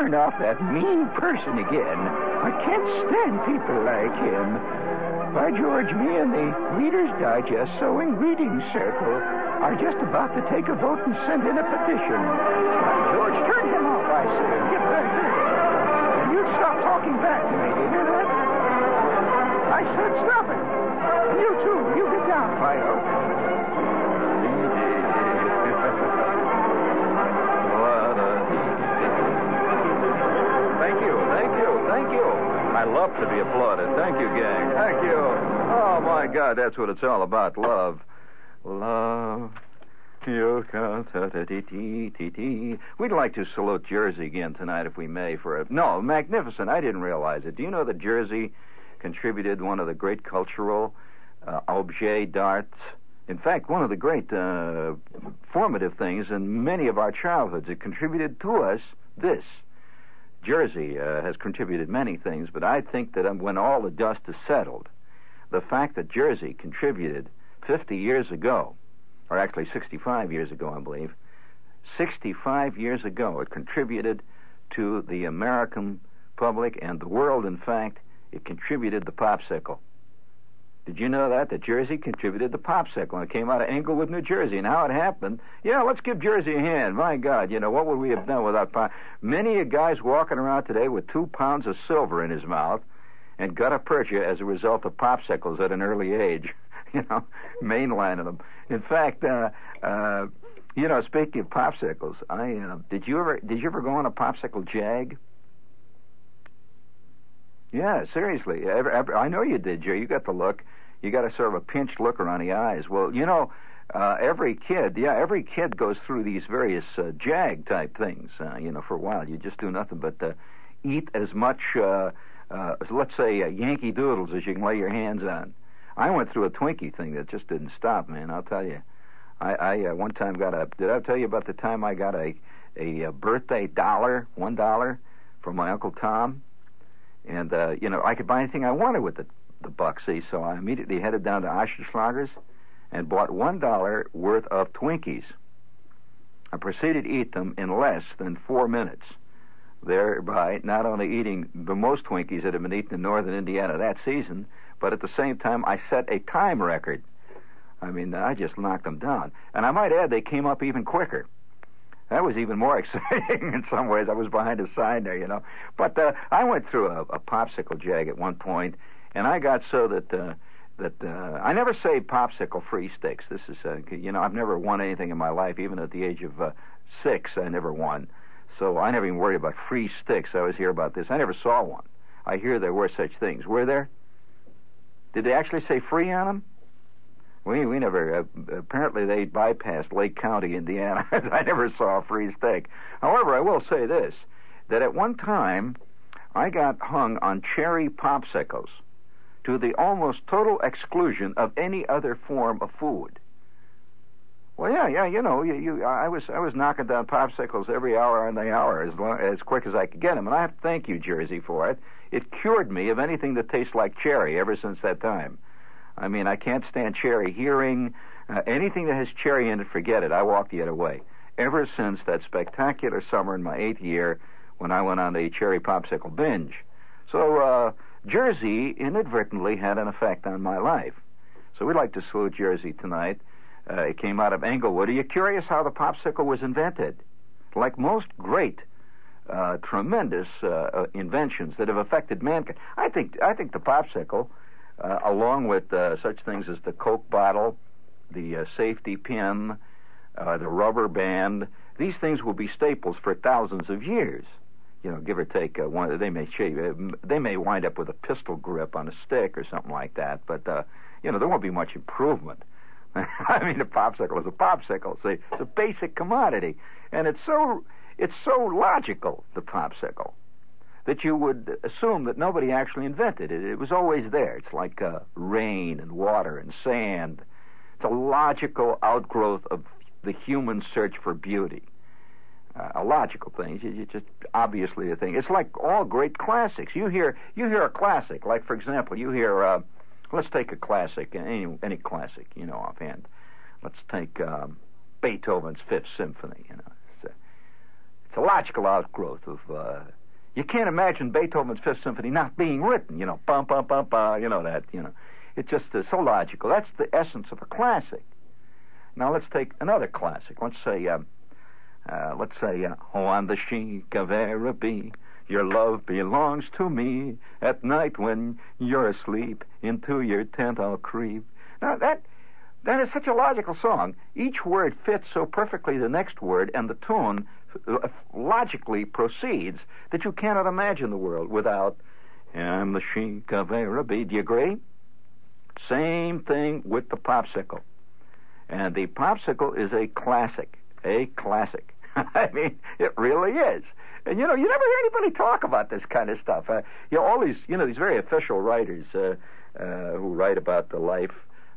turn off that mean person again? I can't stand people like him. By George, me and the Reader's Digest Sewing Reading Circle are just about to take a vote and send in a petition. By George, turn him off, I say. Get back here. And you stop talking back to me. You hear that? I said stop it. And you too. You get down, Fido. I love to be applauded. Thank you, gang. Thank you. Oh, my God, that's what it's all about love. Love. We'd like to salute Jersey again tonight, if we may, for a. No, magnificent. I didn't realize it. Do you know that Jersey contributed one of the great cultural uh, objet d'art? In fact, one of the great uh, formative things in many of our childhoods. It contributed to us this. Jersey uh, has contributed many things, but I think that um, when all the dust is settled, the fact that Jersey contributed 50 years ago, or actually 65 years ago, I believe, 65 years ago, it contributed to the American public and the world, in fact, it contributed the popsicle. Did you know that? That Jersey contributed the popsicle. And it came out of Englewood, New Jersey. And how it happened, yeah, let's give Jersey a hand. My God, you know, what would we have done without pop? Many a guy's walking around today with two pounds of silver in his mouth and gutta percha as a result of popsicles at an early age. You know, mainlining them. In fact, uh, uh, you know, speaking of popsicles, I uh, did you ever did you ever go on a popsicle jag? Yeah, seriously. Ever, ever, I know you did, Joe. You got the look. You got a sort of a pinched look around the eyes. Well, you know, uh, every kid, yeah, every kid goes through these various uh, jag type things. Uh, you know, for a while, you just do nothing but uh, eat as much, uh, uh, let's say, uh, Yankee Doodles as you can lay your hands on. I went through a Twinkie thing that just didn't stop, man. I'll tell you. I, I uh, one time got a. Did I tell you about the time I got a a, a birthday dollar, one dollar, from my uncle Tom? And uh, you know, I could buy anything I wanted with the the buck. See, so I immediately headed down to Osterschlager's and bought one dollar worth of Twinkies. I proceeded to eat them in less than four minutes, thereby not only eating the most Twinkies that had been eaten in northern Indiana that season, but at the same time I set a time record. I mean, I just knocked them down. And I might add, they came up even quicker. That was even more exciting in some ways. I was behind a sign there, you know. But uh, I went through a, a popsicle jag at one point, and I got so that uh, that uh, I never say popsicle free sticks. This is, uh, you know, I've never won anything in my life. Even at the age of uh, six, I never won. So I never even worried about free sticks. I always hear about this. I never saw one. I hear there were such things. Were there? Did they actually say free on them? We we never. Uh, apparently, they bypassed Lake County, Indiana. I never saw a free steak. However, I will say this: that at one time, I got hung on cherry popsicles to the almost total exclusion of any other form of food. Well, yeah, yeah, you know, you, you, I was, I was knocking down popsicles every hour on the hour as long, as quick as I could get them, and I have to thank you, Jersey, for it. It cured me of anything that tastes like cherry ever since that time. I mean, I can't stand cherry Heering. Uh, anything that has cherry in it, forget it. I walk the other way. Ever since that spectacular summer in my eighth year when I went on the cherry popsicle binge. So, uh, Jersey inadvertently had an effect on my life. So we'd like to salute Jersey tonight. Uh, it came out of Englewood. Are you curious how the popsicle was invented? Like most great, uh, tremendous uh, uh inventions that have affected mankind, I think I think the popsicle, along with uh, such things as the Coke bottle, the safety pin, the rubber band, these things will be staples for thousands of years you know, give or take uh, one. They may shave. They may wind up with a pistol grip on a stick or something like that. But uh, you know, there won't be much improvement. I mean, a popsicle is a popsicle. See, it's a basic commodity, and it's so it's so logical. The popsicle that you would assume that nobody actually invented it. It was always there. It's like uh, rain and water and sand. It's a logical outgrowth of the human search for beauty uh, a logical thing. It's just obviously a thing. It's like all great classics. You hear you hear a classic, like for example, you hear. Uh, let's take a classic, any any classic, you know, offhand. Let's take um, Beethoven's Fifth Symphony. You know, it's a, it's a logical outgrowth of. Uh, you can't imagine Beethoven's Fifth Symphony not being written. You know, bum bum bum bum. You know that. You know, it's just uh, so logical. That's the essence of a classic. Now let's take another classic. Let's say. Um, uh, let's say, uh, oh, on the Sheik of Araby, your love belongs to me. At night when you're asleep, into your tent I'll creep. Now that that is such a logical song. Each word fits so perfectly the next word, and the tune uh, logically proceeds that you cannot imagine the world without. And the Sheik of Araby. Do you agree? Same thing with the popsicle. And the popsicle is a classic a classic. I mean, it really is. And you know, you never hear anybody talk about this kind of stuff. Uh, you know, all these, you know, these very official writers uh, uh, who write about the life,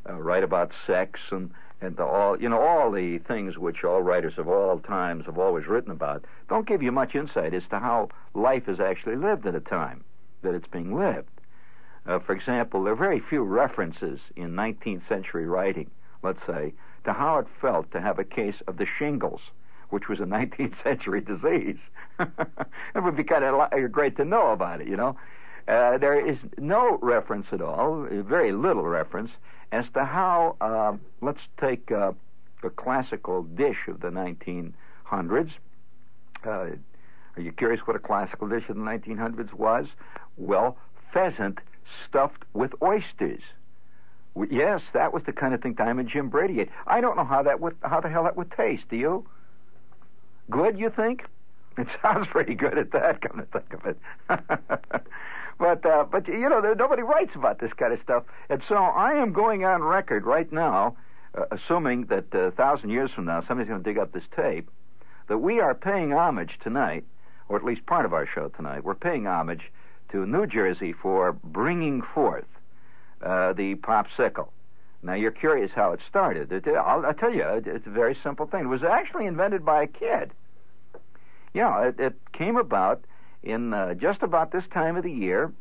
uh, write about sex, and and the, all, you know, all the things which all writers of all times have always written about, don't give you much insight as to how life is actually lived at a time that it's being lived. Uh, for example, there are very few references in 19th century writing, let's say, to how it felt to have a case of the shingles, which was a 19th century disease. it would be kind of great to know about it, you know. Uh, there is no reference at all, very little reference, as to how, uh, let's take uh, the classical dish of the 1900s. Uh, are you curious what a classical dish of the 1900s was? Well, pheasant stuffed with oysters. Yes, that was the kind of thing Diamond Jim Brady ate. I don't know how that would, how the hell that would taste. Do you? Good, you think? It sounds pretty good at that. Come to think of it. but uh, but you know, there, nobody writes about this kind of stuff, and so I am going on record right now, uh, assuming that uh, a thousand years from now somebody's going to dig up this tape, that we are paying homage tonight, or at least part of our show tonight. We're paying homage to New Jersey for bringing forth uh, the popsicle. Now you're curious how it started. It, I'll, I'll, tell you, it's a very simple thing. It was actually invented by a kid. Yeah, it, it came about in uh, just about this time of the year,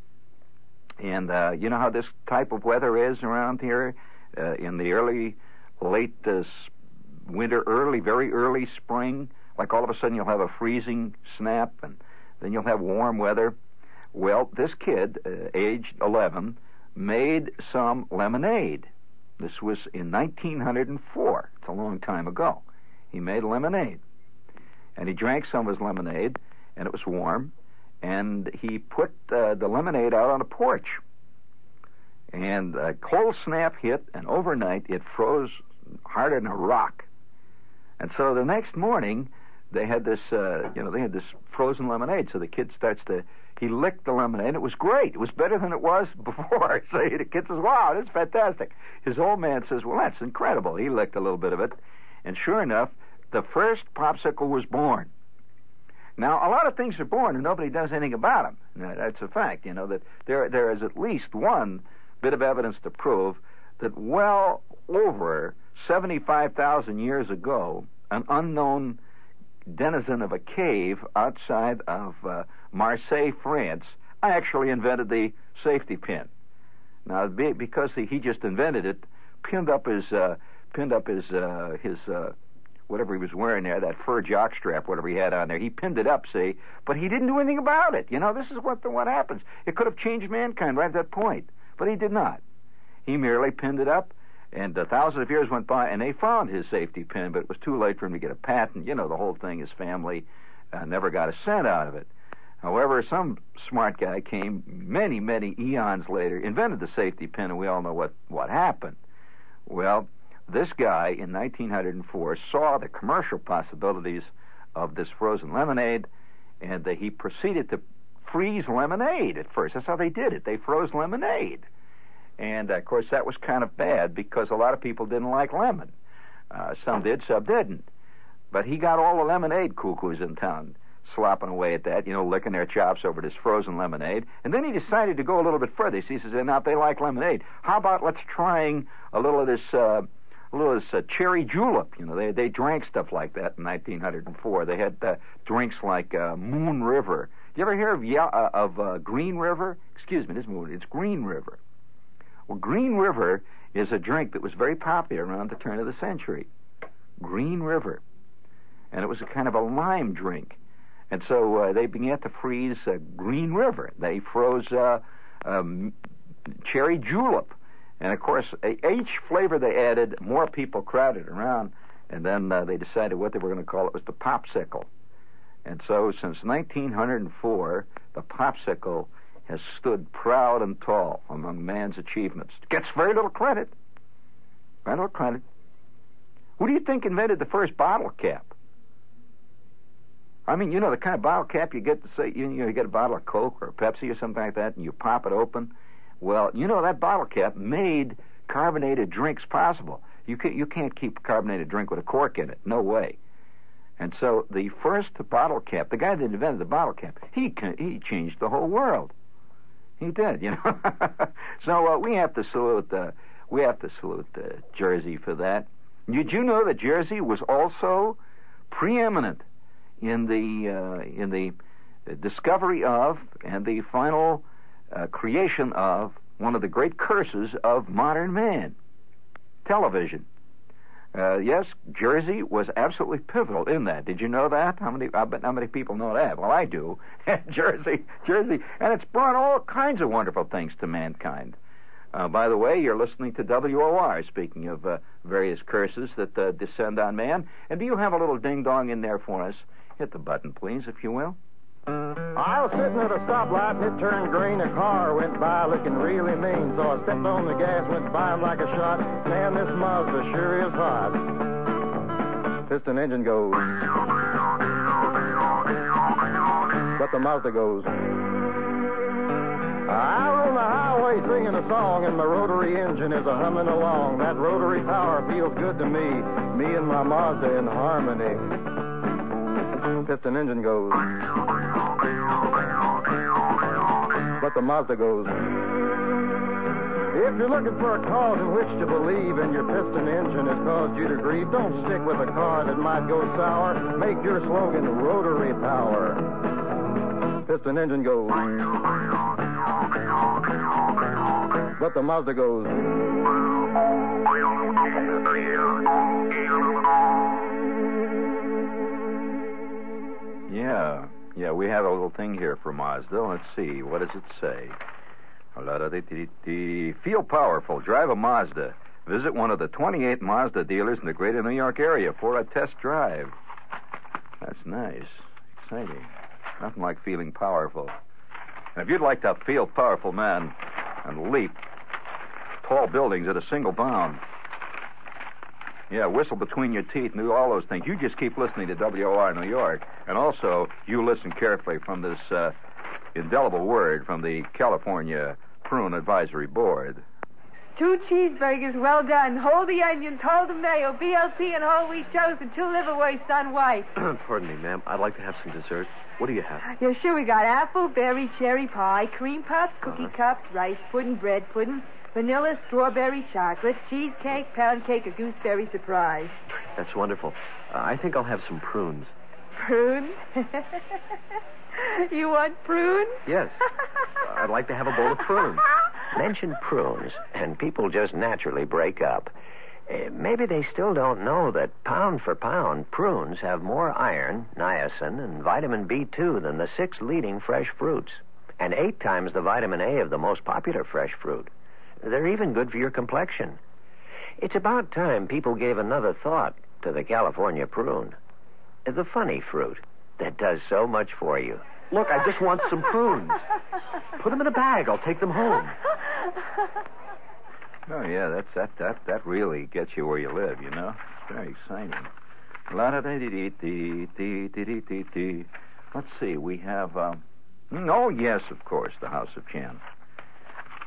and uh, you know how this type of weather is around here uh, in the early, late uh, winter, early, very early spring. Like all of a sudden you'll have a freezing snap, and then you'll have warm weather. Well, this kid, uh, aged 11, made some lemonade. This was in 1904. It's a long time ago. He made lemonade. And he drank some of his lemonade, and it was warm, and he put uh, the lemonade out on a porch. And a cold snap hit, and overnight it froze harder than a rock. And so the next morning, they had this, uh, you know, they had this frozen lemonade. So the kid starts to he licked the lemonade. It was great. It was better than it was before. So the kid says, "Wow, this is fantastic." His old man says, "Well, that's incredible." He licked a little bit of it, and sure enough, the first popsicle was born. Now, a lot of things are born and nobody does anything about them. That's a fact. You know that there there is at least one bit of evidence to prove that well over 75,000 years ago, an unknown denizen of a cave outside of uh, Marseille, France, actually invented the safety pin. Now, because he just invented it, pinned up his uh, pinned up his uh, his uh, whatever he was wearing there, that fur jockstrap, whatever he had on there. He pinned it up, see, but he didn't do anything about it. You know, this is what the, what happens. It could have changed mankind right at that point, but he did not. He merely pinned it up, and a thousand of years went by, and they found his safety pin, but it was too late for him to get a patent. You know, the whole thing. His family uh, never got a cent out of it. However, some smart guy came many, many eons later, invented the safety pin, and we all know what, what happened. Well, this guy in 1904 saw the commercial possibilities of this frozen lemonade, and he proceeded to freeze lemonade at first. That's how they did it. They froze lemonade. And of course, that was kind of bad because a lot of people didn't like lemon. Uh, some did, some didn't. But he got all the lemonade cuckoos in town slopping away at that, you know, licking their chops over this frozen lemonade. And then he decided to go a little bit further. He says, now if they like lemonade, how about let's trying a little of this, uh, little this uh, cherry julep? You know, they they drank stuff like that in 1904. They had uh, drinks like uh, Moon River. You ever hear of yeah, uh, of uh, Green River? Excuse me, this Moon. It's Green River. Well, Green River is a drink that was very popular around the turn of the century. Green River. And it was a kind of a lime drink. And so uh, they began to freeze uh, Green River. They froze uh, um, cherry julep. And of course, each flavor they added, more people crowded around. And then uh, they decided what they were going to call it was the popsicle. And so since 1904, the popsicle has stood proud and tall among man's achievements. Gets very little credit. Very little credit. Who do you think invented the first bottle cap? I mean, you know, the kind of bottle cap you get to say, you know, you get a bottle of Coke or Pepsi or something like that, and you pop it open. Well, you know, that bottle cap made carbonated drinks possible. You can't, you can't keep a carbonated drink with a cork in it. No way. And so the first bottle cap, the guy that invented the bottle cap, he he changed the whole world. He did, you know. so uh, we have to salute uh, we have to salute uh, Jersey for that. Did you know that Jersey was also preeminent in the uh, in the discovery of and the final uh, creation of one of the great curses of modern man, television. Uh, yes, Jersey was absolutely pivotal in that. Did you know that? How many? I bet how many people know that? Well, I do. Jersey, Jersey, and it's brought all kinds of wonderful things to mankind. Uh, by the way, you're listening to WOR. Speaking of uh, various curses that uh, descend on man, and do you have a little ding dong in there for us? Hit the button, please, if you will. I was sitting at a stoplight and it turned green. A car went by looking really mean. So I stepped on the gas, went by him like a shot. Man, this Mazda sure is hot. Piston engine goes. But the Mazda goes. Out on the highway singing a song, and my rotary engine is a humming along. That rotary power feels good to me. Me and my Mazda in harmony piston engine goes. But the Mazda goes. If you're looking for a cause in which to believe and your piston engine has caused you to grieve, don't stick with a car that might go sour. Make your slogan rotary power. Piston engine goes. But the Mazda goes. Yeah, yeah, we have a little thing here for Mazda. Let's see. What does it say? Feel powerful. Drive a Mazda. Visit one of the 28 Mazda dealers in the greater New York area for a test drive. That's nice. Exciting. Nothing like feeling powerful. And if you'd like to feel powerful, man, and leap tall buildings at a single bound, yeah, whistle between your teeth and do all those things. You just keep listening to WOR New York. And also, you listen carefully from this uh, indelible word from the California Prune Advisory Board. Two cheeseburgers, well done. Hold the onions, hold the mayo, BLT and whole wheat toast, and two liverwursts on white. Pardon me, ma'am. I'd like to have some dessert. What do you have? Yeah, sure. We got apple, berry, cherry pie, cream puffs, cookie Uh-huh. cups, rice pudding, bread pudding, Vanilla, strawberry, chocolate, cheesecake, pound cake, or gooseberry surprise. That's wonderful. Uh, I think I'll have some prunes. Prunes? you want prune? Yes. I'd like to have a bowl of prunes. Mention prunes, and people just naturally break up. Uh, maybe they still don't know that pound for pound, prunes have more iron, niacin, and vitamin B2 than the six leading fresh fruits, and eight times the vitamin A of the most popular fresh fruit. They're even good for your complexion. It's about time people gave another thought to the California prune. The funny fruit that does so much for you. Look, I just want some prunes. Put them in a bag. I'll take them home. Oh yeah, that's that that that really gets you where you live, you know. It's very exciting. Let's see, we have. Um, mm, oh yes, of course, the House of Chan.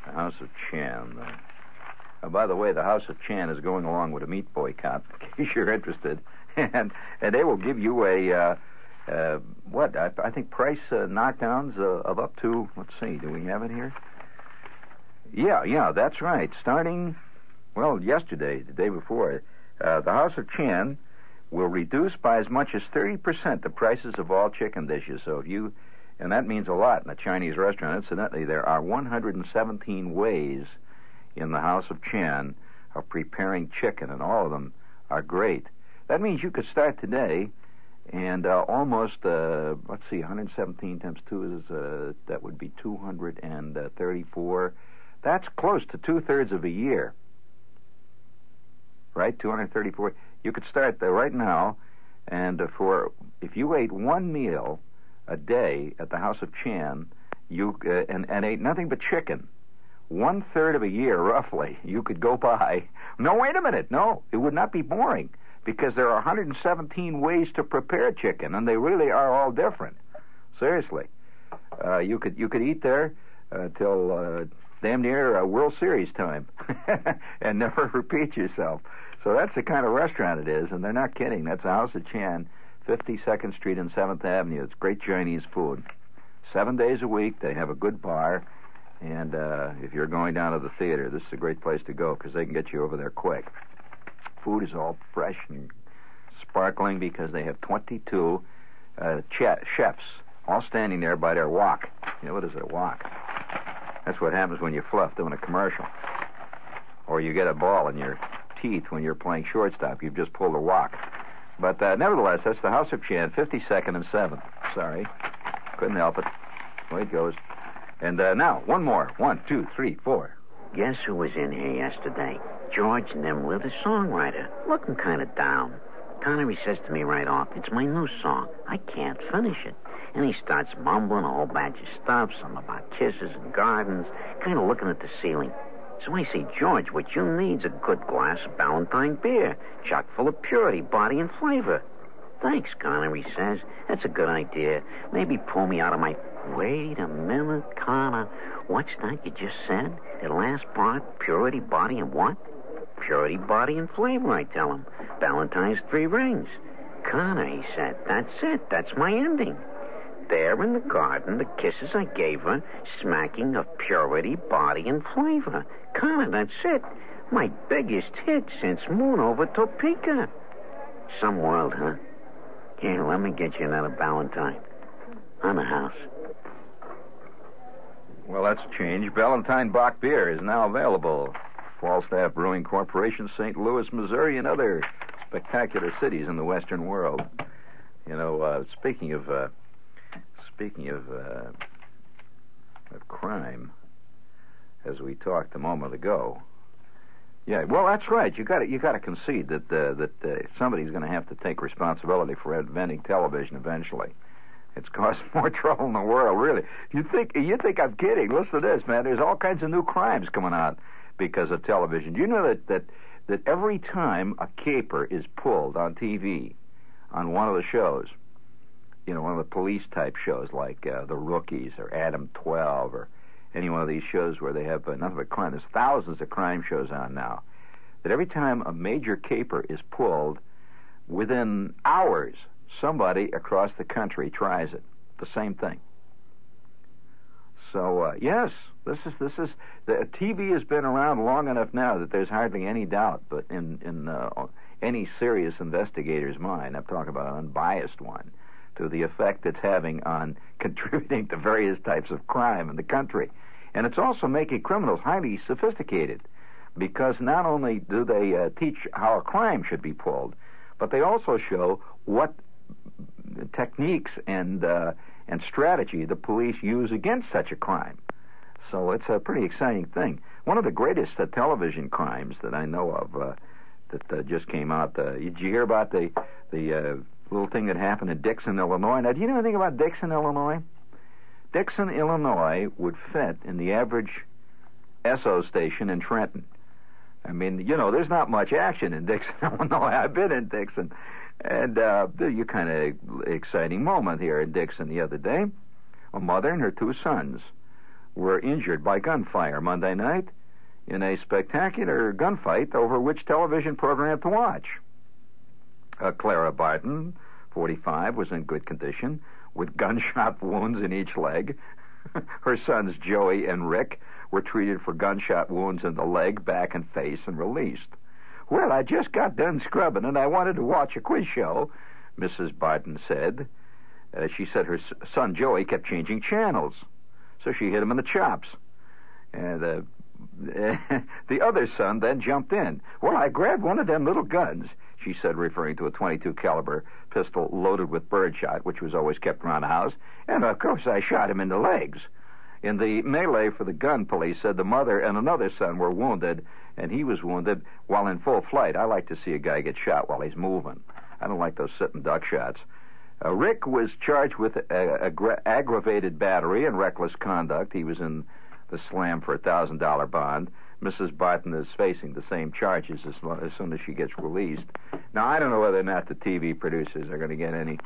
The House of Chan. Uh, by the way, the House of Chan is going along with a meat boycott, in case you're interested, and and they will give you a uh, uh, what I, I think price uh, knockdowns uh, of up to let's see, do we have it here? Yeah, yeah, that's right. Starting, well, yesterday, the day before, the House of Chan will reduce by as much as 30% the prices of all chicken dishes. So if you, and that means a lot in a Chinese restaurant. Incidentally, there are 117 ways in the House of Chan of preparing chicken, and all of them are great. That means you could start today and uh, almost uh, let's see 117 times 2 is uh, that would be 234 that's close to two thirds of a year. Right? 234. You could start there right now, and uh, for if you ate one meal a day at the House of Chan, you uh, and, and ate nothing but chicken, one third of a year roughly, you could go by. No, wait a minute. No, it would not be boring because there are 117 ways to prepare chicken, and they really are all different. Seriously, uh, you could you could eat there uh, till uh, damn near a World Series time and never repeat yourself. So that's the kind of restaurant it is, and they're not kidding. That's the House of Chan, 52nd Street and 7th Avenue. It's great Chinese food. Seven days a week, they have a good bar, and uh, if you're going down to the theater, this is a great place to go because they can get you over there quick. Food is all fresh and sparkling because they have 22 uh, ch- chefs all standing there by their wok. You know what is a wok? That's what happens when you fluff doing a commercial. Or you get a ball in your teeth when you're playing shortstop. You've just pulled a walk. But uh, nevertheless, that's the House of Chan, 52nd and 7th. Sorry. Couldn't help it. Way it goes. And uh, now, one more. One, two, three, four. Guess who was in here yesterday? George Nimler, the songwriter, looking kind of down. Connery says to me right off, It's my new song. I can't finish it. And he starts mumbling a whole bunch of stuff, some about kisses and gardens, kind of looking at the ceiling. So I say, George, what you need's a good glass of Ballantine beer, chock full of purity, body, and flavor. Thanks, Connor, he says. That's a good idea. Maybe pull me out of my. Wait a minute, Connor. What's that you just said? The last part, purity, body, and what? Purity, body, and flavor, I tell him. Ballantine's three rings. Connor, he said, that's it. That's my ending there in the garden the kisses I gave her, smacking of purity, body, and flavor. Connor, that's it. My biggest hit since Moon over Topeka. Some world, huh? Here, let me get you another Ballantine. On the house. Well, that's a change. Ballantine Bock beer is now available. Falstaff Brewing Corporation, St. Louis, Missouri, and other spectacular cities in the Western world. You know, uh, speaking of uh, speaking of uh, of crime, as we talked a moment ago. Yeah, well, that's right. You got to you got to concede that uh, that uh, somebody's going to have to take responsibility for inventing television eventually. It's caused more trouble in the world, really. You think you think I'm kidding? Listen to this, man. There's all kinds of new crimes coming out because of television. You know that that that every time a caper is pulled on TV, on one of the shows, you know, one of the police type shows like uh, The Rookies or Adam 12 or any one of these shows where they have uh, nothing but crime. There's thousands of crime shows on now. That every time a major caper is pulled, within hours, somebody across the country tries it. The same thing. So uh, yes, this is this is the TV has been around long enough now that there's hardly any doubt, but in in uh, any serious investigator's mind, I'm talking about an unbiased one, to the effect it's having on contributing to various types of crime in the country, and it's also making criminals highly sophisticated, because not only do they uh, teach how a crime should be pulled, but they also show what techniques and uh, and strategy the police use against such a crime. So it's a pretty exciting thing. One of the greatest uh, television crimes that I know of uh, that uh, just came out. Uh, did you hear about the the uh, little thing that happened in Dixon, Illinois? Now, do you know anything about Dixon, Illinois? Dixon, Illinois would fit in the average Esso station in Trenton. I mean, you know, there's not much action in Dixon, Illinois. I've been in Dixon. And uh, you kind of exciting moment here in Dixon the other day. A mother and her two sons were injured by gunfire Monday night in a spectacular gunfight over which television program to watch. Uh, Clara Barton, 45, was in good condition with gunshot wounds in each leg. her sons Joey and Rick were treated for gunshot wounds in the leg, back, and face and released. Well, I just got done scrubbing and I wanted to watch a quiz show, Mrs. Barton said. Uh, she said her son Joey kept changing channels, so she hit him in the chops. And uh, the other son then jumped in. Well, I grabbed one of them little guns, she said, referring to a 22 caliber pistol loaded with birdshot, which was always kept around the house, and of course I shot him in the legs. In the melee for the gun, police said the mother and another son were wounded, and he was wounded while in full flight. I like to see a guy get shot while he's moving. I don't like those sitting duck shots. Uh, Rick was charged with a, a, aggravated battery and reckless conduct. He was in the slam for a thousand dollar bond. Mrs. Barton is facing the same charges as, as soon as she gets released. Now I don't know whether or not the TV producers are going to get any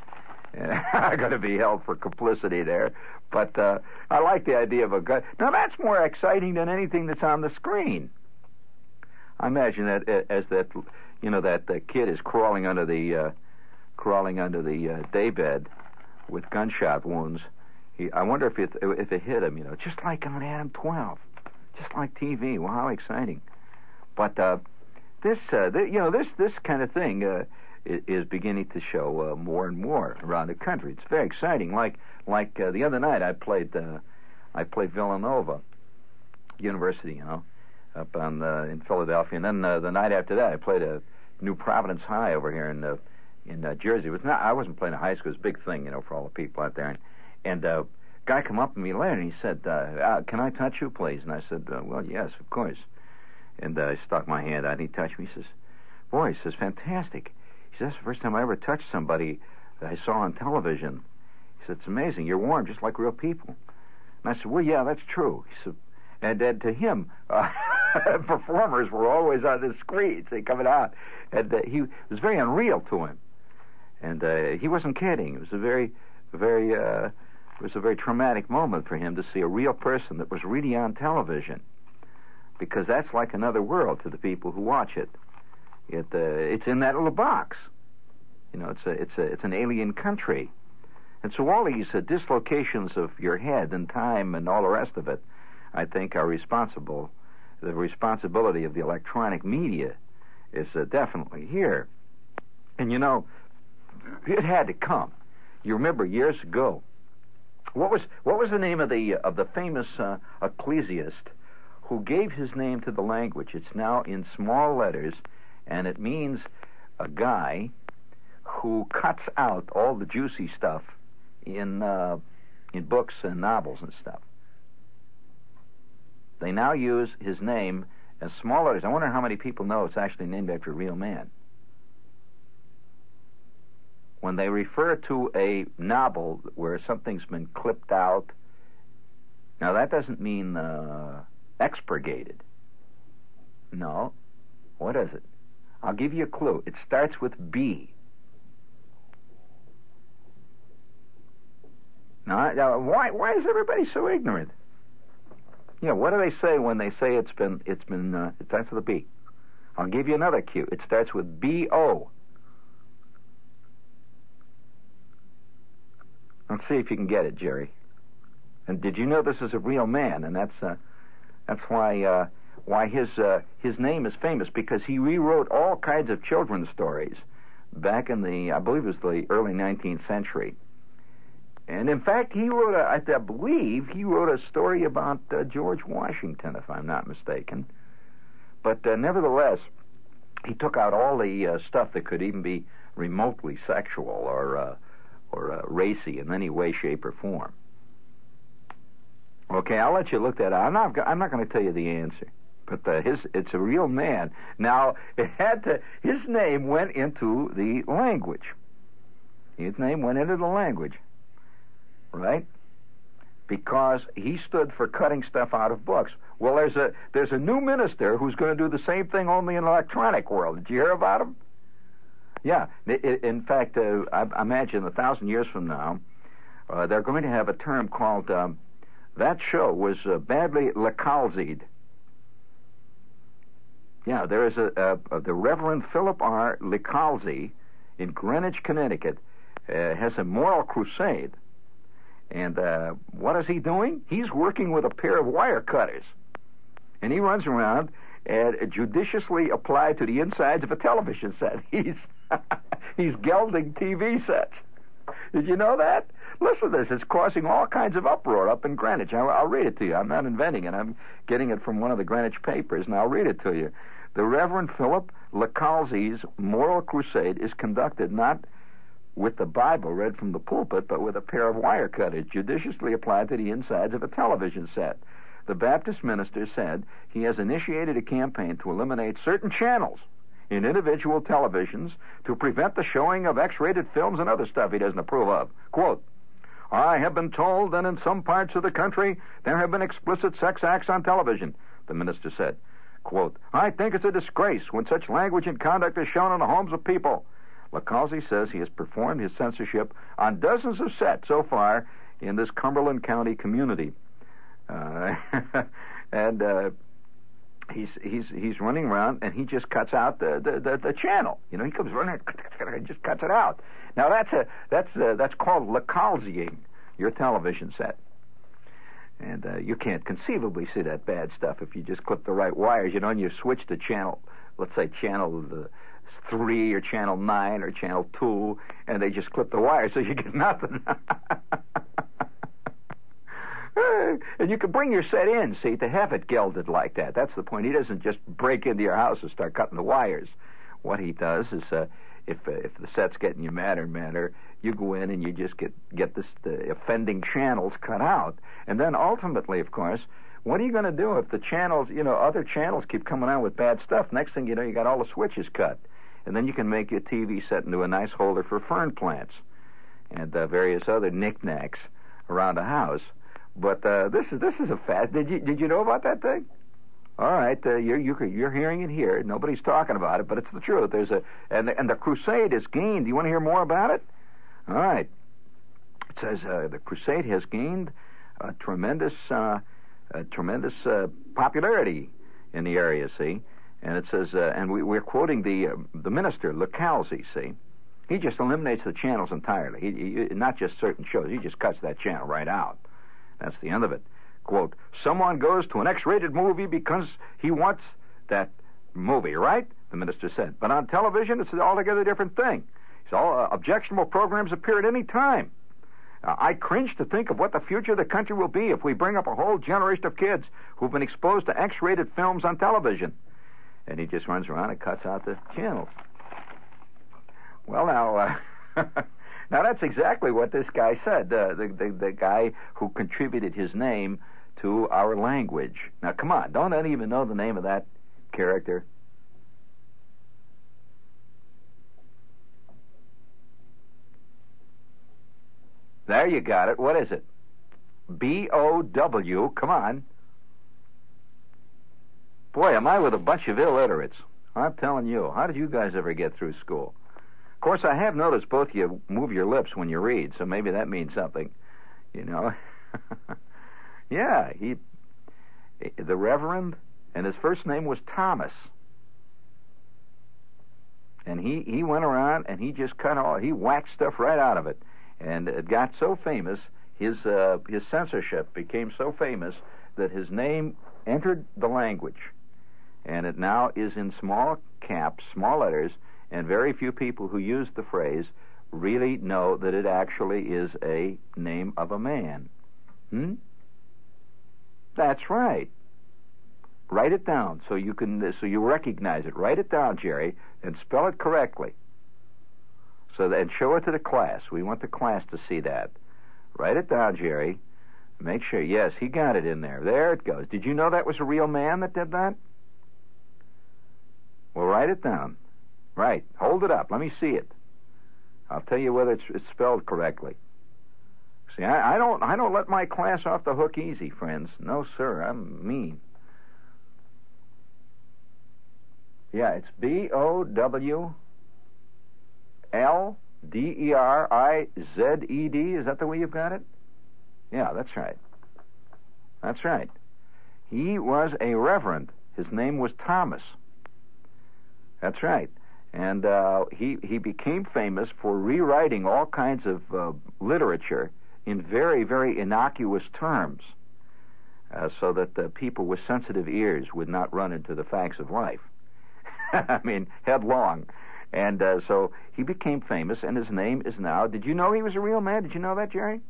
are going to be held for complicity there. But uh, I like the idea of a gun. Now that's more exciting than anything that's on the screen. I imagine that as that you know that the kid is crawling under the uh, crawling under the uh, daybed with gunshot wounds. He, I wonder if it if it hit him. You know, just like on Adam 12, just like TV. Wow, how exciting! But uh, this, uh, th- you know, this this kind of thing uh, is, beginning to show uh, more and more around the country. It's very exciting. Like like uh, the other night, I played uh, I played Villanova University. You know up on uh, in Philadelphia, and then uh, the night after that, I played a New Providence High over here in uh, in uh, Jersey. It was not I wasn't playing a high school; it was a big thing, you know, for all the people out there. And, and uh, guy come up to me later, and he said, uh, uh, "Can I touch you, please?" And I said, uh, "Well, yes, of course." And uh, I stuck my hand out, and he touched me. He says, "Boy," he says, "fantastic." He says, "That's the first time I ever touched somebody that I saw on television." He said, "It's amazing. You're warm, just like real people." And I said, "Well, yeah, that's true." He said, and then to him, uh, performers were always on the screens, they coming out, and uh, he was very unreal to him, and uh, he wasn't kidding. It was a very, very, uh, it was a very traumatic moment for him to see a real person that was really on television, because that's like another world to the people who watch it. It, uh, it's in that little box. You know, it's a, it's a, it's an alien country. And so all these uh, dislocations of your head and time and all the rest of it I think, are responsible. The responsibility of the electronic media is uh, definitely here. And you know, it had to come. You remember years ago, what was what was the name of the of the famous uh, ecclesiast who gave his name to the language? It's now in small letters, and it means a guy who cuts out all the juicy stuff in uh, in books and novels and stuff. They now use his name as small letters. I wonder how many people know it's actually named after a real man. When they refer to a novel where something's been clipped out, now that doesn't mean uh, expurgated. No. What is it? I'll give you a clue. It starts with B. Now, now why, why is everybody so ignorant? Yeah, what do they say when they say it's been it's been uh, it starts with a B? I'll give you another cue. It starts with B O. Let's see if you can get it, Jerry. And did you know this is a real man? And that's uh, that's why uh, why his uh, his name is famous because he rewrote all kinds of children's stories back in the I believe it was the early 19th century. And in fact, he wrote a, I believe he wrote a story about uh, George Washington, if I'm not mistaken. But uh, nevertheless, he took out all the uh, stuff that could even be remotely sexual or uh, or uh, racy in any way, shape, or form. Okay, I'll let you look that up. I'm not. I'm not going to tell you the answer, but the, his it's a real man. Now it had to. His name went into the language. His name went into the language, right? Because he stood for cutting stuff out of books. Well, there's a there's a new minister who's going to do the same thing only in the electronic world. Did you hear about him? Yeah. In fact, uh, I imagine a thousand years from now, uh, they're going to have a term called um, that show was uh, badly lecalzied. Yeah, there is a, a, the Reverend Philip R. Lecalzi in Greenwich, Connecticut, uh, has a moral crusade. And uh, what is he doing? He's working with a pair of wire cutters and he runs around and judiciously applied to the insides of a television set. He's he's gelding TV sets. Did you know that? Listen to this. It's causing all kinds of uproar up in Greenwich. I'll, I'll read it to you. I'm not inventing it. I'm getting it from one of the Greenwich papers, and I'll read it to you. The Reverend Philip Lecalzi's moral crusade is conducted not with the Bible read from the pulpit, but with a pair of wire cutters judiciously applied to the insides of a television set the Baptist minister said he has initiated a campaign to eliminate certain channels in individual televisions to prevent the showing of X rated films and other stuff he doesn't approve of. Quote, I have been told that in some parts of the country there have been explicit sex acts on television, the minister said. Quote, I think it's a disgrace when such language and conduct is shown in the homes of people. Lecalzi says he has performed his censorship on dozens of sets so far in this Cumberland County community. Uh, and uh, he's he's he's running around and he just cuts out the the, the, the channel. You know, he comes running and just cuts it out. Now that's a that's a, that's called Lecalziing your television set. And uh, you can't conceivably see that bad stuff if you just clip the right wires, you know, and you switch the channel, let's say channel the three or channel nine or channel two, and they just clip the wires so you get nothing. and you can bring your set in, see, to have it gelded like that. That's the point. He doesn't just break into your house and start cutting the wires. What he does is, uh, if uh, if the set's getting you madder and madder, you go in and you just get get this, the offending channels cut out, and then ultimately, of course, what are you going to do if the channels, you know, other channels keep coming out with bad stuff? Next thing you know, you got all the switches cut, and then you can make your TV set into a nice holder for fern plants and uh, various other knickknacks around the house. But uh, this is this is a fact. Did you did you know about that thing? All right, uh, you're you're hearing it here. Nobody's talking about it, but it's the truth. There's a and the, and the crusade has gained. Do you want to hear more about it? All right. It says uh, the crusade has gained a tremendous uh, a tremendous uh, popularity in the area. See, and it says, uh, and we, we're quoting the uh, the minister Lecalzi. See, he just eliminates the channels entirely. He, he, not just certain shows. He just cuts that channel right out. That's the end of it. Quote, someone goes to an X rated movie because he wants that movie, right? The minister said. But on television, it's an altogether different thing. So, all uh, objectionable programs appear at any time. Uh, I cringe to think of what the future of the country will be if we bring up a whole generation of kids who've been exposed to X rated films on television. And he just runs around and cuts out the channels. Well, now, uh, Now that's exactly what this guy said. The, the the guy who contributed his name to our language. Now come on, don't even know the name of that character? There you got it. What is it? B O W. Come on. Boy, am I with a bunch of illiterates. I'm telling you. How did you guys ever get through school? Of course, I have noticed both you move your lips when you read, so maybe that means something. You know? yeah, he, the Reverend, and his first name was Thomas. And he, he went around and he just cut all, he whacked stuff right out of it. And it got so famous, his uh, his censorship became so famous that his name entered the language, and it now is in small caps, small letters, and very few people who use the phrase really know that it actually is a name of a man. Hmm? That's right. Write it down so you can so you recognize it. Write it down, Jerry, and spell it correctly. So that, and show it to the class. We want the class to see that. Write it down, Jerry. Make sure. Yes, he got it in there. There it goes. Did you know that was a real man that did that? Well, write it down. Right. Hold it up. Let me see it. I'll tell you whether it's, it's spelled correctly. See, I, I don't I don't let my class off the hook easy, friends. No, sir. I'm mean. Yeah, it's B O W L D E R I Z E D. Is that the way you've got it? Yeah, that's right. That's right. He was a reverend. His name was Thomas. That's right. And uh, he he became famous for rewriting all kinds of uh, literature in very very innocuous terms, uh, so that the people with sensitive ears would not run into the facts of life. I mean, headlong. And uh, so he became famous, and his name is now. Did you know he was a real man? Did you know that, Jerry?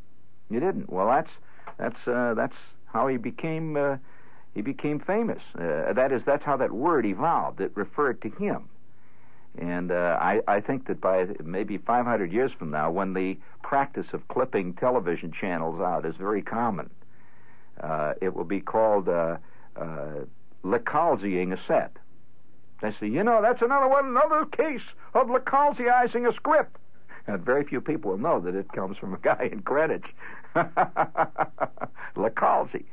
You didn't. Well, that's that's uh, that's how he became uh, he became famous. Uh, that is, that's how that word evolved. It referred to him. And uh, I, I think that by maybe 500 years from now, when the practice of clipping television channels out is very common, uh, it will be called uh, uh, a set. They say, you know, that's another one, another case of Lecalziizing a script. And very few people will know that it comes from a guy in Greenwich. Lecalzi.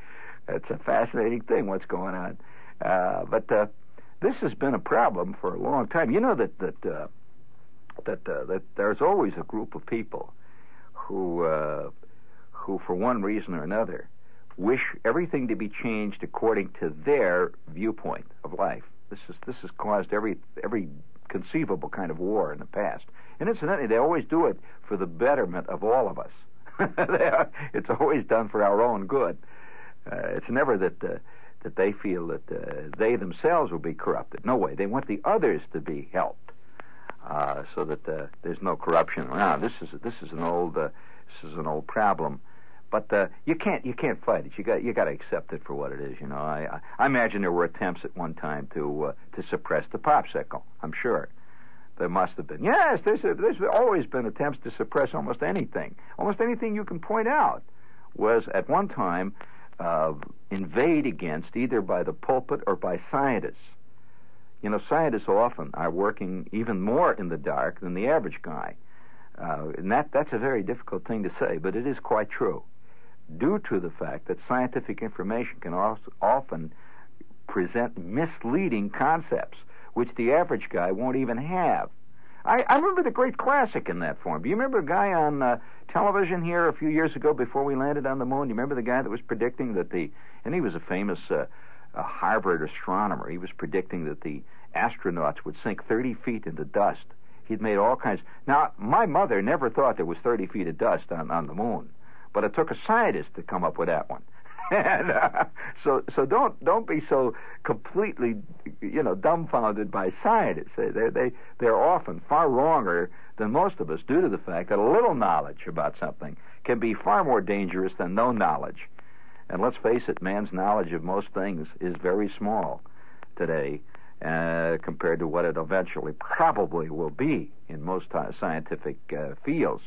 It's a fascinating thing what's going on. Uh, but uh, this has been a problem for a long time. You know that that uh, that uh, that there's always a group of people who uh, who, for one reason or another, wish everything to be changed according to their viewpoint of life. This is this has caused every every conceivable kind of war in the past. And incidentally, they always do it for the betterment of all of us. it's always done for our own good. Uh, it's never that uh, that they feel that uh, they themselves will be corrupted. No way. They want the others to be helped, uh, so that uh, there's no corruption around. This is this is an old uh, this is an old problem. But uh, you can't you can't fight it. You got you got to accept it for what it is. You know, I I imagine there were attempts at one time to uh, to suppress the popsicle. I'm sure there must have been. Yes, there's a, there's always been attempts to suppress almost anything. Almost anything you can point out was at one time uh, inveighed against either by the pulpit or by scientists. You know, scientists often are working even more in the dark than the average guy. Uh, and that, that's a very difficult thing to say, but it is quite true. Due to the fact that scientific information can also often present misleading concepts, which the average guy won't even have. I, I remember the great classic in that form. Do you remember a guy on uh, television here a few years ago before we landed on the moon? Do you remember the guy that was predicting that the, and he was a famous uh, a Harvard astronomer. He was predicting that the astronauts would sink 30 feet into dust. He'd made all kinds. Now, my mother never thought there was 30 feet of dust on, on the moon, but it took a scientist to come up with that one. And uh, so so don't don't be so completely you know dumbfounded by scientists. They they they they're often far wronger than most of us due to the fact that a little knowledge about something can be far more dangerous than no knowledge. And let's face it, man's knowledge of most things is very small today uh, compared to what it eventually probably will be in most scientific uh, fields.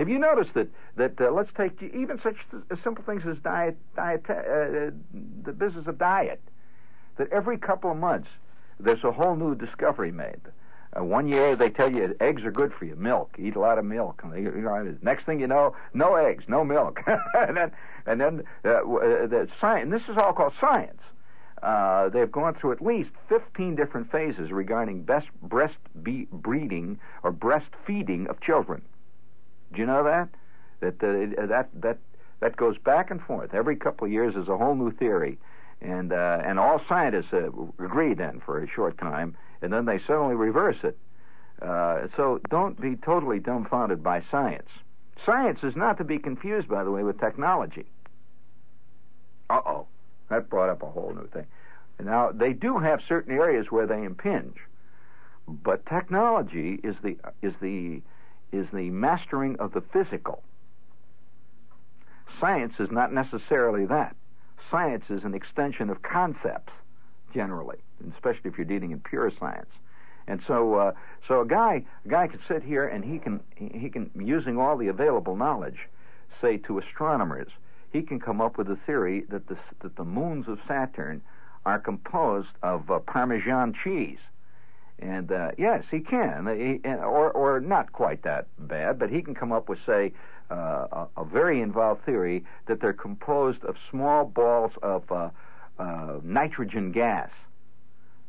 Have you noticed that that uh, let's take even such simple things as diet, diet, uh, the business of diet, that every couple of months there's a whole new discovery made. Uh, one year they tell you eggs are good for you, milk, eat a lot of milk. And you know, next thing you know, no eggs, no milk, and then and then uh, uh, the science. This is all called science. Uh, they've gone through at least 15 different phases regarding best breast be- breeding or breastfeeding of children. Do you know that? That uh, that that that goes back and forth every couple of years. There's a whole new theory, and uh, and all scientists uh, agree then for a short time, and then they suddenly reverse it. Uh, so don't be totally dumbfounded by science. Science is not to be confused, by the way, with technology. Uh oh. That brought up a whole new thing. Now, they do have certain areas where they impinge, but technology is the, is the, is the mastering of the physical. Science is not necessarily that. Science is an extension of concepts, generally, especially if you're dealing in pure science. And so, uh, so a guy, a guy can sit here and he can, he can, using all the available knowledge, say to astronomers, he can come up with a theory that the that the moons of Saturn are composed of uh, Parmesan cheese. And uh, yes, he can, he, or or not quite that bad, but he can come up with say uh, a, a, very involved theory that they're composed of small balls of uh, uh, nitrogen gas.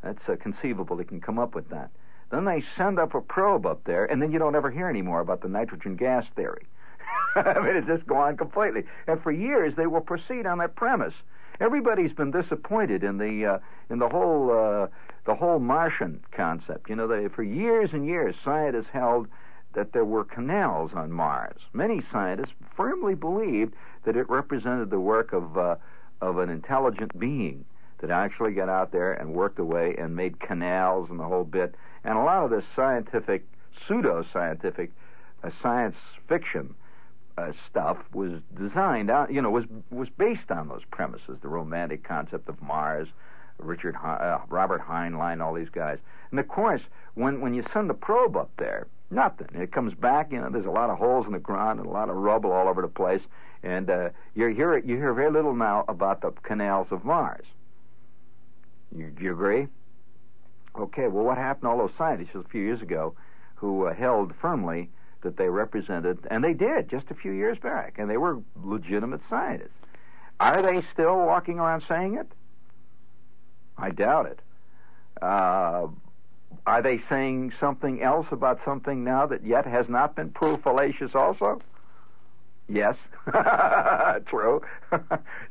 That's uh, conceivable. They can come up with that. Then they send up a probe up there, and then you don't ever hear any more about the nitrogen gas theory. I mean, it's just gone completely. And for years, they will proceed on that premise. Everybody's been disappointed in the uh, in the whole uh, the whole Martian concept. You know, they, for years and years, scientists held that there were canals on Mars. Many scientists firmly believed that it represented the work of uh, of an intelligent being that actually got out there and worked away and made canals and the whole bit. And a lot of this scientific, pseudo scientific, uh, science fiction uh, stuff was designed out, you know, was was based on those premises, the romantic concept of Mars, Richard uh, Robert Heinlein, all these guys. And of course, when when you send the probe up there, nothing. It comes back, you know, there's a lot of holes in the ground and a lot of rubble all over the place, and uh, you hear you hear very little now about the canals of Mars. You, do you agree? Okay, well, what happened to all those scientists a few years ago who uh, held firmly that they represented, and they did just a few years back, and they were legitimate scientists. Are they still walking around saying it? I doubt it. Uh, are they saying something else about something now that yet has not been proved fallacious also? Yes. True.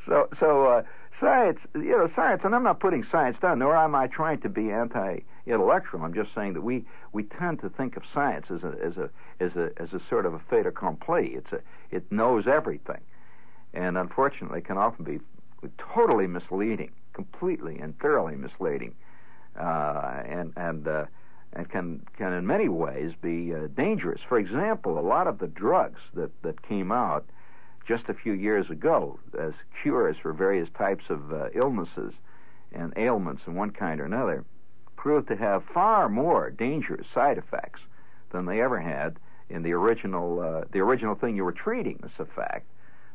so, so, uh, science, you know, science, and I'm not putting science down, nor am I trying to be anti-intellectual. I'm just saying that we we tend to think of science as a as a as a as a sort of a fait accompli. It's a it knows everything, and unfortunately, can often be totally misleading, completely and thoroughly misleading, uh, and and. Uh, and can can in many ways be uh, dangerous. For example, a lot of the drugs that that came out just a few years ago as cures for various types of uh, illnesses and ailments of one kind or another proved to have far more dangerous side effects than they ever had in the original uh, the original thing you were treating. That's a fact.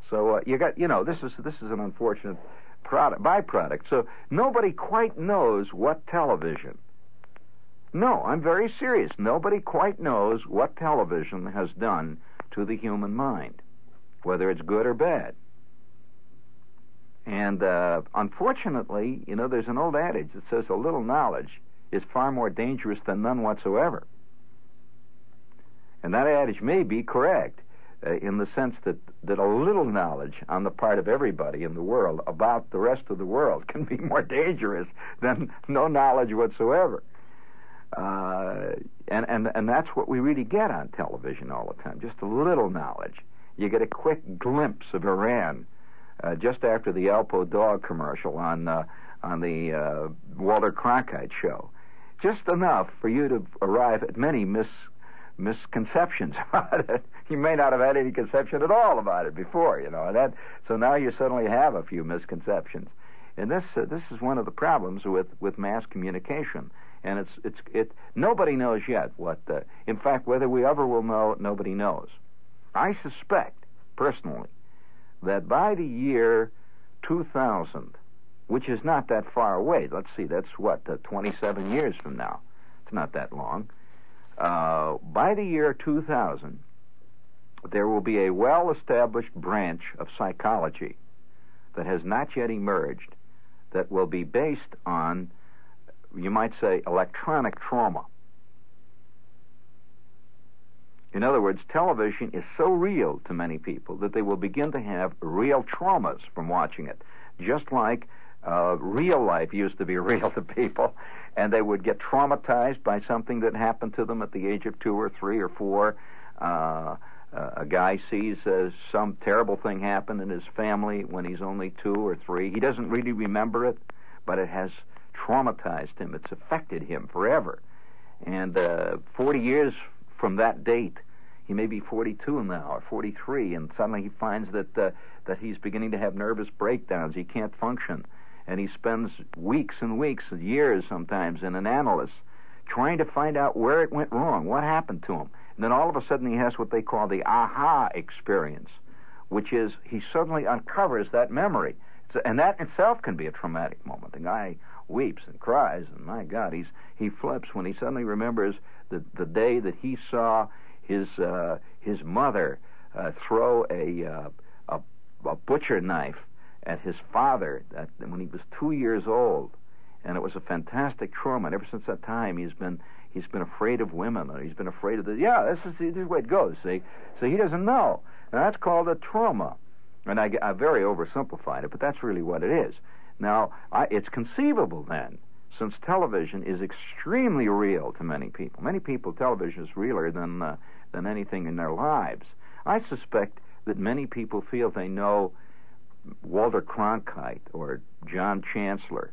So uh, you got you know this is this is an unfortunate product byproduct. So nobody quite knows what television. No, I'm very serious. Nobody quite knows what television has done to the human mind whether it's good or bad. And uh, unfortunately, you know, there's an old adage that says a little knowledge is far more dangerous than none whatsoever. And that adage may be correct uh, in the sense that, that a little knowledge on the part of everybody in the world about the rest of the world can be more dangerous than no knowledge whatsoever. Uh, and, and, and that's what we really get on television all the time, just a little knowledge you get a quick glimpse of Iran uh, just after the Alpo dog commercial on uh, on the uh, Walter Cronkite show. Just enough for you to arrive at many mis- misconceptions about it. You may not have had any conception at all about it before, you know. That so now you suddenly have a few misconceptions. And this uh, this is one of the problems with, with mass communication. And it's it's it nobody knows yet what. Uh, in fact, whether we ever will know, nobody knows. I suspect, personally, that by the year 2000, which is not that far away, let's see, that's what, uh, 27 years from now. It's not that long. Uh, by the year 2000, there will be a well established branch of psychology that has not yet emerged that will be based on, you might say, electronic trauma. In other words, television is so real to many people that they will begin to have real traumas from watching it, just like uh, real life used to be real to people, and they would get traumatized by something that happened to them at the age of two or three or four. Uh, uh, a guy sees uh, some terrible thing happen in his family when he's only two or three. He doesn't really remember it, but it has traumatized him. It's affected him forever. And uh, 40 years from that date, he may be 42 now or 43, and suddenly he finds that uh, that he's beginning to have nervous breakdowns. He can't function, and he spends weeks and weeks, and years sometimes, in an analyst trying to find out where it went wrong, what happened to him. And then all of a sudden he has what they call the aha experience, which is he suddenly uncovers that memory. And that itself can be a traumatic moment. The guy weeps and cries, and my God, he's he flips when he suddenly remembers the the day that he saw his uh, his mother uh, throw a, uh, a a butcher knife at his father that, when he was two years old, and it was a fantastic trauma. And ever since that time, he's been he's been afraid of women, or he's been afraid of the yeah. This is, this is the way it goes. See, so he doesn't know, and that's called a trauma. And I, I very oversimplified it, but that's really what it is. Now, I, it's conceivable then, since television is extremely real to many people. Many people, television is realer than uh, than anything in their lives. I suspect that many people feel they know Walter Cronkite or John Chancellor.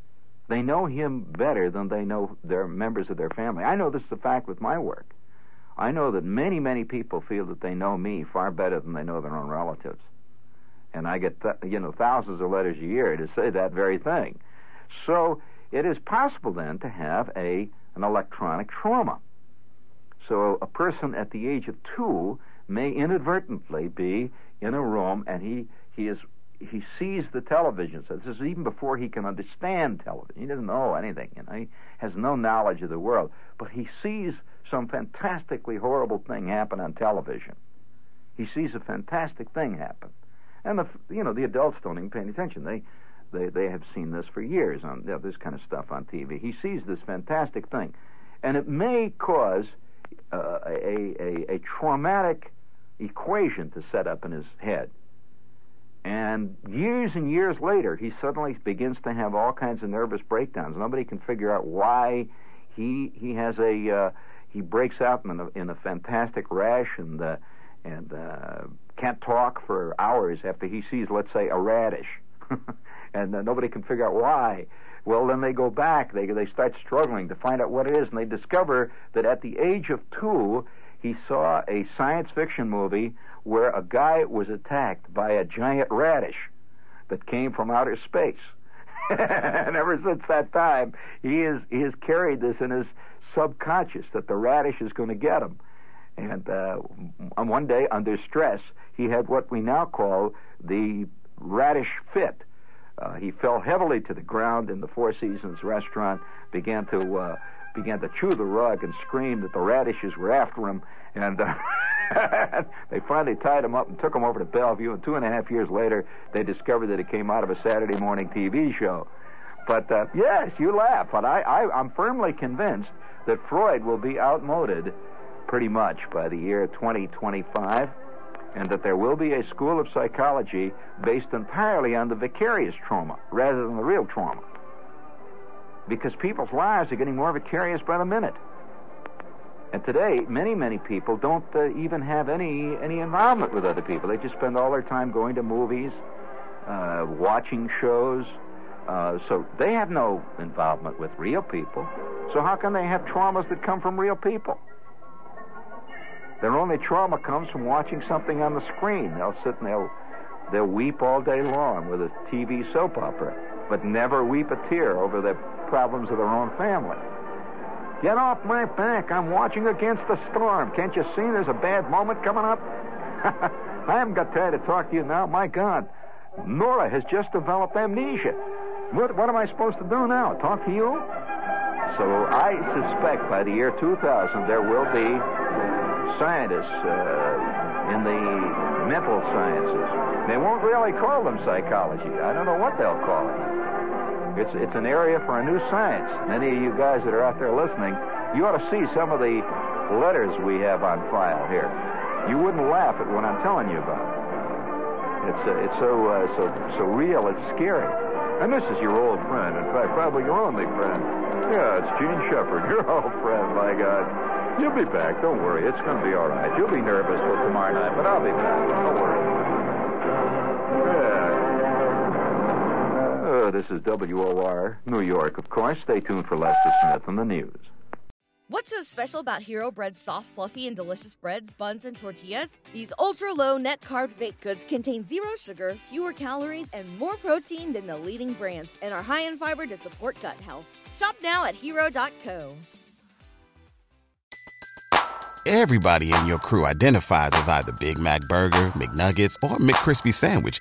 They know him better than they know their members of their family. I know this is a fact with my work. I know that many, many people feel that they know me far better than they know their own relatives. And I get, th- you know, thousands of letters a year to say that very thing. So it is possible then to have a an electronic trauma. So a person at the age of two may inadvertently be in a room and he he is he sees the television. So this is even before he can understand television. He doesn't know anything. You know, he has no knowledge of the world, but he sees some fantastically horrible thing happen on television. He sees a fantastic thing happen, and the you know the adults don't even pay any attention. They they they have seen this for years on you know, this kind of stuff on TV. He sees this fantastic thing, and it may cause uh, a, a a traumatic equation to set up in his head. And years and years later, he suddenly begins to have all kinds of nervous breakdowns. Nobody can figure out why he he has a uh, he breaks out in a, in a fantastic rash and uh, and uh, can't talk for hours after he sees, let's say, a radish, and uh, nobody can figure out why. Well, then they go back. They they start struggling to find out what it is, and they discover that at the age of two, he saw a science fiction movie where a guy was attacked by a giant radish that came from outer space. and ever since that time, he has he has carried this in his subconscious that the radish is going to get him. And uh, one day, under stress, he had what we now call the radish fit. Uh, he fell heavily to the ground in the Four Seasons restaurant, began to uh, began to chew the rug and scream that the radishes were after him, and uh, they finally tied him up and took him over to Bellevue. And two and a half years later, they discovered that it came out of a Saturday morning TV show. But uh, yes, you laugh, but I, I, I'm firmly convinced that Freud will be outmoded pretty much by the year 2025, and that there will be a school of psychology based entirely on the vicarious trauma rather than the real trauma. Because people's lives are getting more vicarious by the minute. And today, many, many people don't uh, even have any any involvement with other people. They just spend all their time going to movies, uh, watching shows. Uh, so they have no involvement with real people. So how can they have traumas that come from real people? Their only trauma comes from watching something on the screen. They'll sit and they'll they'll weep all day long with a TV soap opera, but never weep a tear over the problems of their own family. Get off my back. I'm watching against the storm. Can't you see there's a bad moment coming up? I haven't got time to talk to you now. My God. Nora has just developed amnesia. What, what am I supposed to do now? Talk to you? So I suspect by the year 2000 there will be scientists uh, in the mental sciences. They won't really call them psychology. I don't know what they'll call it. It's it's an area for a new science. Many of you guys that are out there listening, you ought to see some of the letters we have on file here. You wouldn't laugh at what I'm telling you about. It's uh, it's so uh, so so real. It's scary. And this is your old friend. In fact, probably your only friend. Yeah, it's Jean Shepherd, your old friend. My God, you'll be back. Don't worry. It's going to be all right. You'll be nervous, but tomorrow night, but I'll be back. Don't worry. Uh, this is WOR, New York, of course. Stay tuned for Lester Smith and the news. What's so special about Hero Bread's soft, fluffy, and delicious breads, buns, and tortillas? These ultra low net carb baked goods contain zero sugar, fewer calories, and more protein than the leading brands, and are high in fiber to support gut health. Shop now at hero.co. Everybody in your crew identifies as either Big Mac Burger, McNuggets, or McCrispy Sandwich,